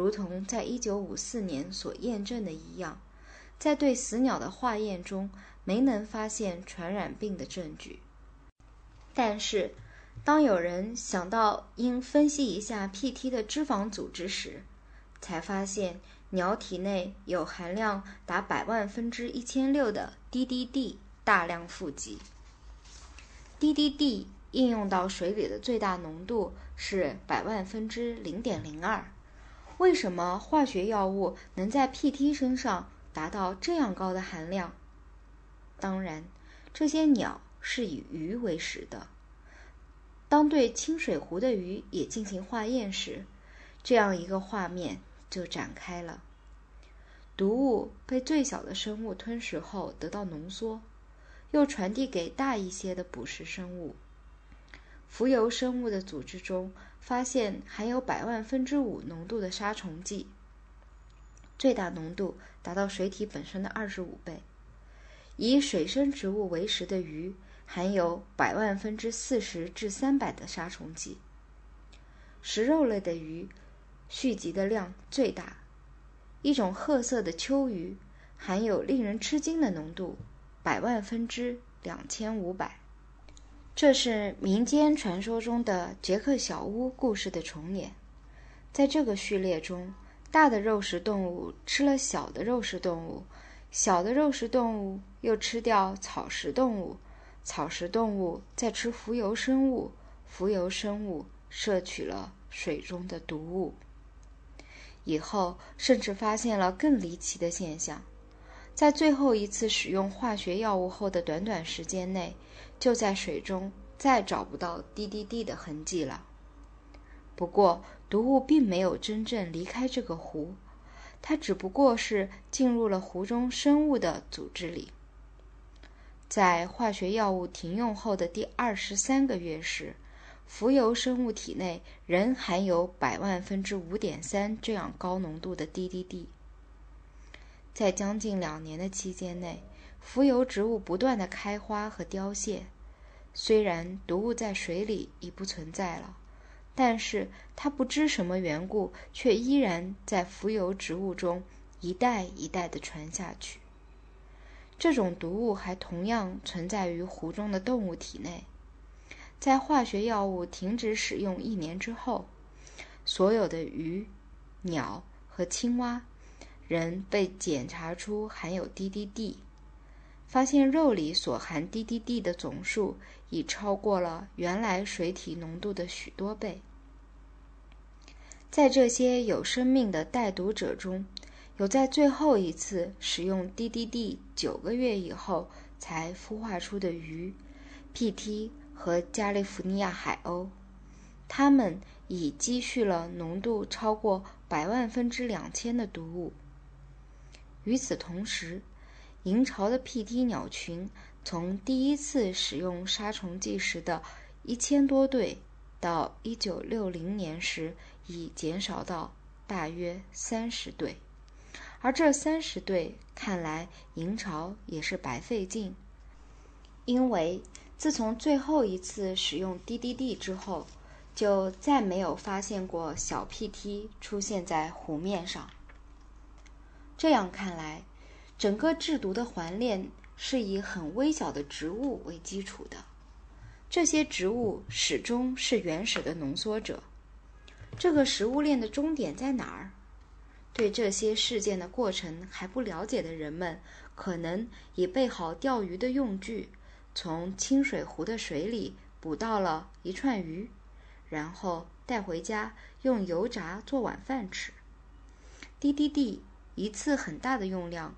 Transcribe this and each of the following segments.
如同在1954年所验证的一样，在对死鸟的化验中没能发现传染病的证据。但是，当有人想到应分析一下 Pt 的脂肪组织时，才发现鸟体内有含量达百万分之一千六的 DDD 大量富集。DDD 应用到水里的最大浓度是百万分之零点零二。为什么化学药物能在 Pt 身上达到这样高的含量？当然，这些鸟是以鱼为食的。当对清水湖的鱼也进行化验时，这样一个画面就展开了：毒物被最小的生物吞食后得到浓缩，又传递给大一些的捕食生物。浮游生物的组织中发现含有百万分之五浓度的杀虫剂，最大浓度达到水体本身的二十五倍。以水生植物为食的鱼。含有百万分之四十至三百的杀虫剂。食肉类的鱼，蓄集的量最大。一种褐色的秋鱼，含有令人吃惊的浓度，百万分之两千五百。这是民间传说中的杰克小屋故事的重演。在这个序列中，大的肉食动物吃了小的肉食动物，小的肉食动物又吃掉草食动物。草食动物在吃浮游生物，浮游生物摄取了水中的毒物。以后甚至发现了更离奇的现象：在最后一次使用化学药物后的短短时间内，就在水中再找不到滴滴滴的痕迹了。不过，毒物并没有真正离开这个湖，它只不过是进入了湖中生物的组织里。在化学药物停用后的第二十三个月时，浮游生物体内仍含有百万分之五点三这样高浓度的 DDD。在将近两年的期间内，浮游植物不断的开花和凋谢。虽然毒物在水里已不存在了，但是它不知什么缘故，却依然在浮游植物中一代一代的传下去。这种毒物还同样存在于湖中的动物体内。在化学药物停止使用一年之后，所有的鱼、鸟和青蛙仍被检查出含有 DDD，发现肉里所含 DDD 的总数已超过了原来水体浓度的许多倍。在这些有生命的带毒者中，有在最后一次使用 DDD 九个月以后才孵化出的鱼，PT 和加利福尼亚海鸥，它们已积蓄了浓度超过百万分之两千的毒物。与此同时，银巢的 PT 鸟群从第一次使用杀虫剂时的一千多对，到一九六零年时已减少到大约三十对。而这三十对，看来银巢也是白费劲，因为自从最后一次使用 DDD 之后，就再没有发现过小 PT 出现在湖面上。这样看来，整个制毒的环链是以很微小的植物为基础的，这些植物始终是原始的浓缩者。这个食物链的终点在哪儿？对这些事件的过程还不了解的人们，可能已备好钓鱼的用具，从清水湖的水里捕到了一串鱼，然后带回家用油炸做晚饭吃。滴滴滴一次很大的用量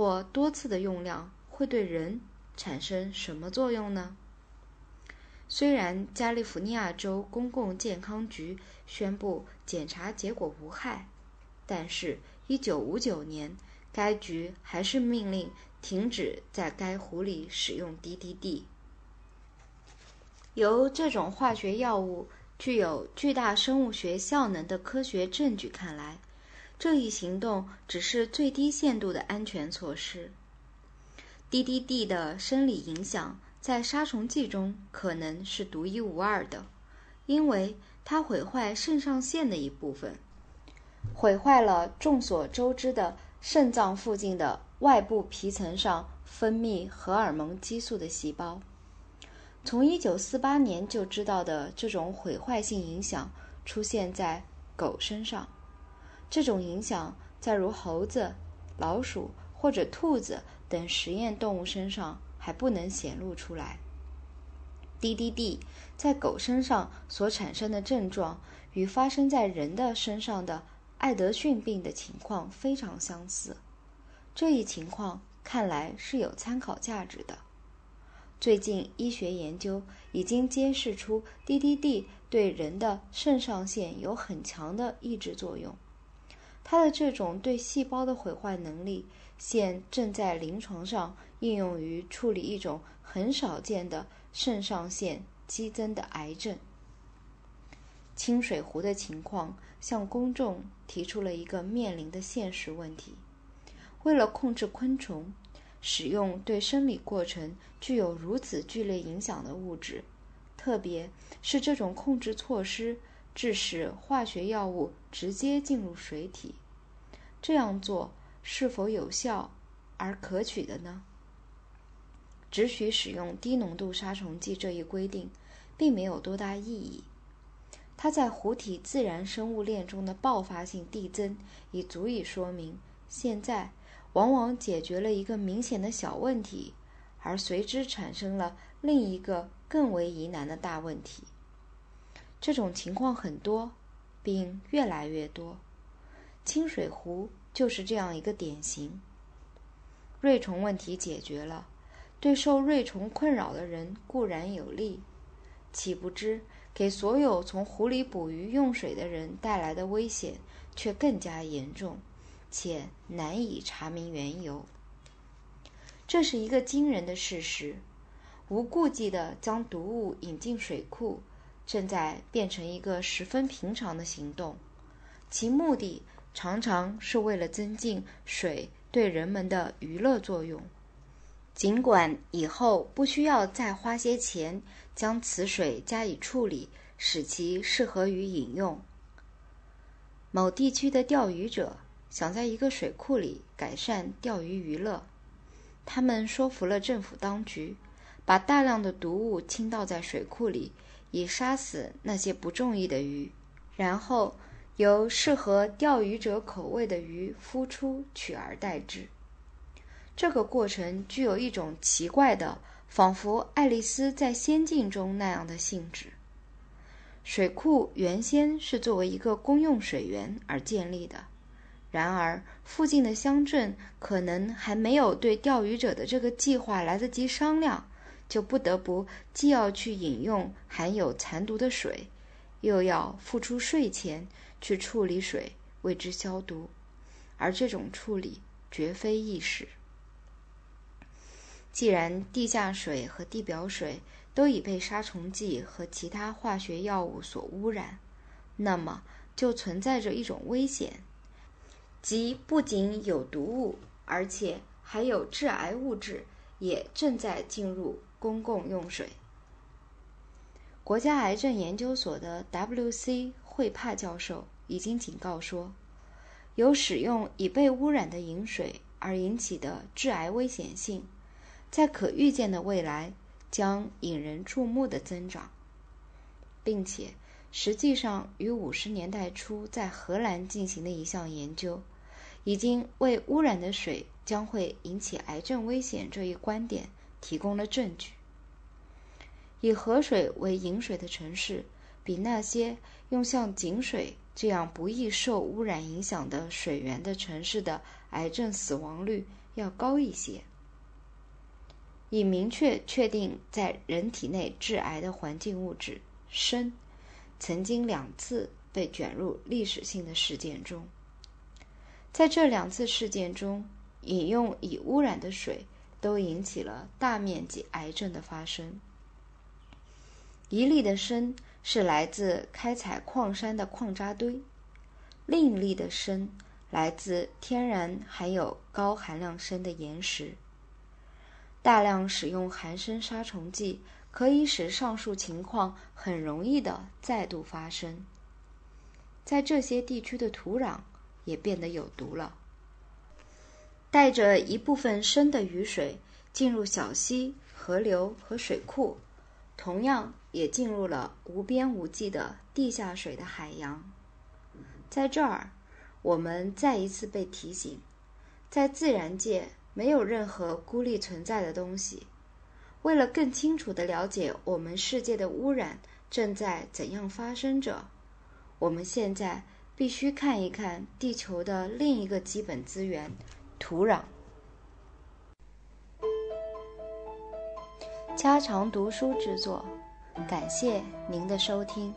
或多次的用量会对人产生什么作用呢？虽然加利福尼亚州公共健康局宣布检查结果无害。但是，1959年，该局还是命令停止在该湖里使用 DDD。由这种化学药物具有巨大生物学效能的科学证据看来，这一行动只是最低限度的安全措施。DDD 的生理影响在杀虫剂中可能是独一无二的，因为它毁坏肾上腺的一部分。毁坏了众所周知的肾脏附近的外部皮层上分泌荷尔蒙激素的细胞。从1948年就知道的这种毁坏性影响出现在狗身上，这种影响在如猴子、老鼠或者兔子等实验动物身上还不能显露出来。DDD 在狗身上所产生的症状与发生在人的身上的艾德逊病的情况非常相似，这一情况看来是有参考价值的。最近医学研究已经揭示出 DDD 对人的肾上腺有很强的抑制作用。它的这种对细胞的毁坏能力，现正在临床上应用于处理一种很少见的肾上腺激增的癌症。清水湖的情况向公众提出了一个面临的现实问题：为了控制昆虫。使用对生理过程具有如此剧烈影响的物质，特别是这种控制措施致使化学药物直接进入水体，这样做是否有效而可取的呢？只许使用低浓度杀虫剂这一规定，并没有多大意义。它在湖体自然生物链中的爆发性递增，已足以说明现在。往往解决了一个明显的小问题，而随之产生了另一个更为疑难的大问题。这种情况很多，并越来越多。清水湖就是这样一个典型。瑞虫问题解决了，对受瑞虫困扰的人固然有利，岂不知给所有从湖里捕鱼用水的人带来的危险却更加严重。且难以查明缘由。这是一个惊人的事实：无顾忌地将毒物引进水库，正在变成一个十分平常的行动。其目的常常是为了增进水对人们的娱乐作用。尽管以后不需要再花些钱将此水加以处理，使其适合于饮用。某地区的钓鱼者。想在一个水库里改善钓鱼娱乐，他们说服了政府当局，把大量的毒物倾倒在水库里，以杀死那些不中意的鱼，然后由适合钓鱼者口味的鱼孵出，取而代之。这个过程具有一种奇怪的，仿佛爱丽丝在仙境中那样的性质。水库原先是作为一个公用水源而建立的。然而，附近的乡镇可能还没有对钓鱼者的这个计划来得及商量，就不得不既要去饮用含有残毒的水，又要付出税钱去处理水，为之消毒。而这种处理绝非易事。既然地下水和地表水都已被杀虫剂和其他化学药物所污染，那么就存在着一种危险。即不仅有毒物，而且还有致癌物质，也正在进入公共用水。国家癌症研究所的 W.C. 惠帕教授已经警告说，由使用已被污染的饮水而引起的致癌危险性，在可预见的未来将引人注目的增长，并且。实际上，与五十年代初在荷兰进行的一项研究，已经为污染的水将会引起癌症危险这一观点提供了证据。以河水为饮水的城市，比那些用像井水这样不易受污染影响的水源的城市的癌症死亡率要高一些。已明确确定在人体内致癌的环境物质砷。曾经两次被卷入历史性的事件中，在这两次事件中，饮用已污染的水都引起了大面积癌症的发生。一例的砷是来自开采矿山的矿渣堆，另一例的砷来自天然含有高含量砷的岩石。大量使用含砷杀虫剂。可以使上述情况很容易的再度发生。在这些地区的土壤也变得有毒了。带着一部分深的雨水进入小溪、河流和水库，同样也进入了无边无际的地下水的海洋。在这儿，我们再一次被提醒，在自然界没有任何孤立存在的东西。为了更清楚地了解我们世界的污染正在怎样发生着，我们现在必须看一看地球的另一个基本资源——土壤。家常读书制作，感谢您的收听。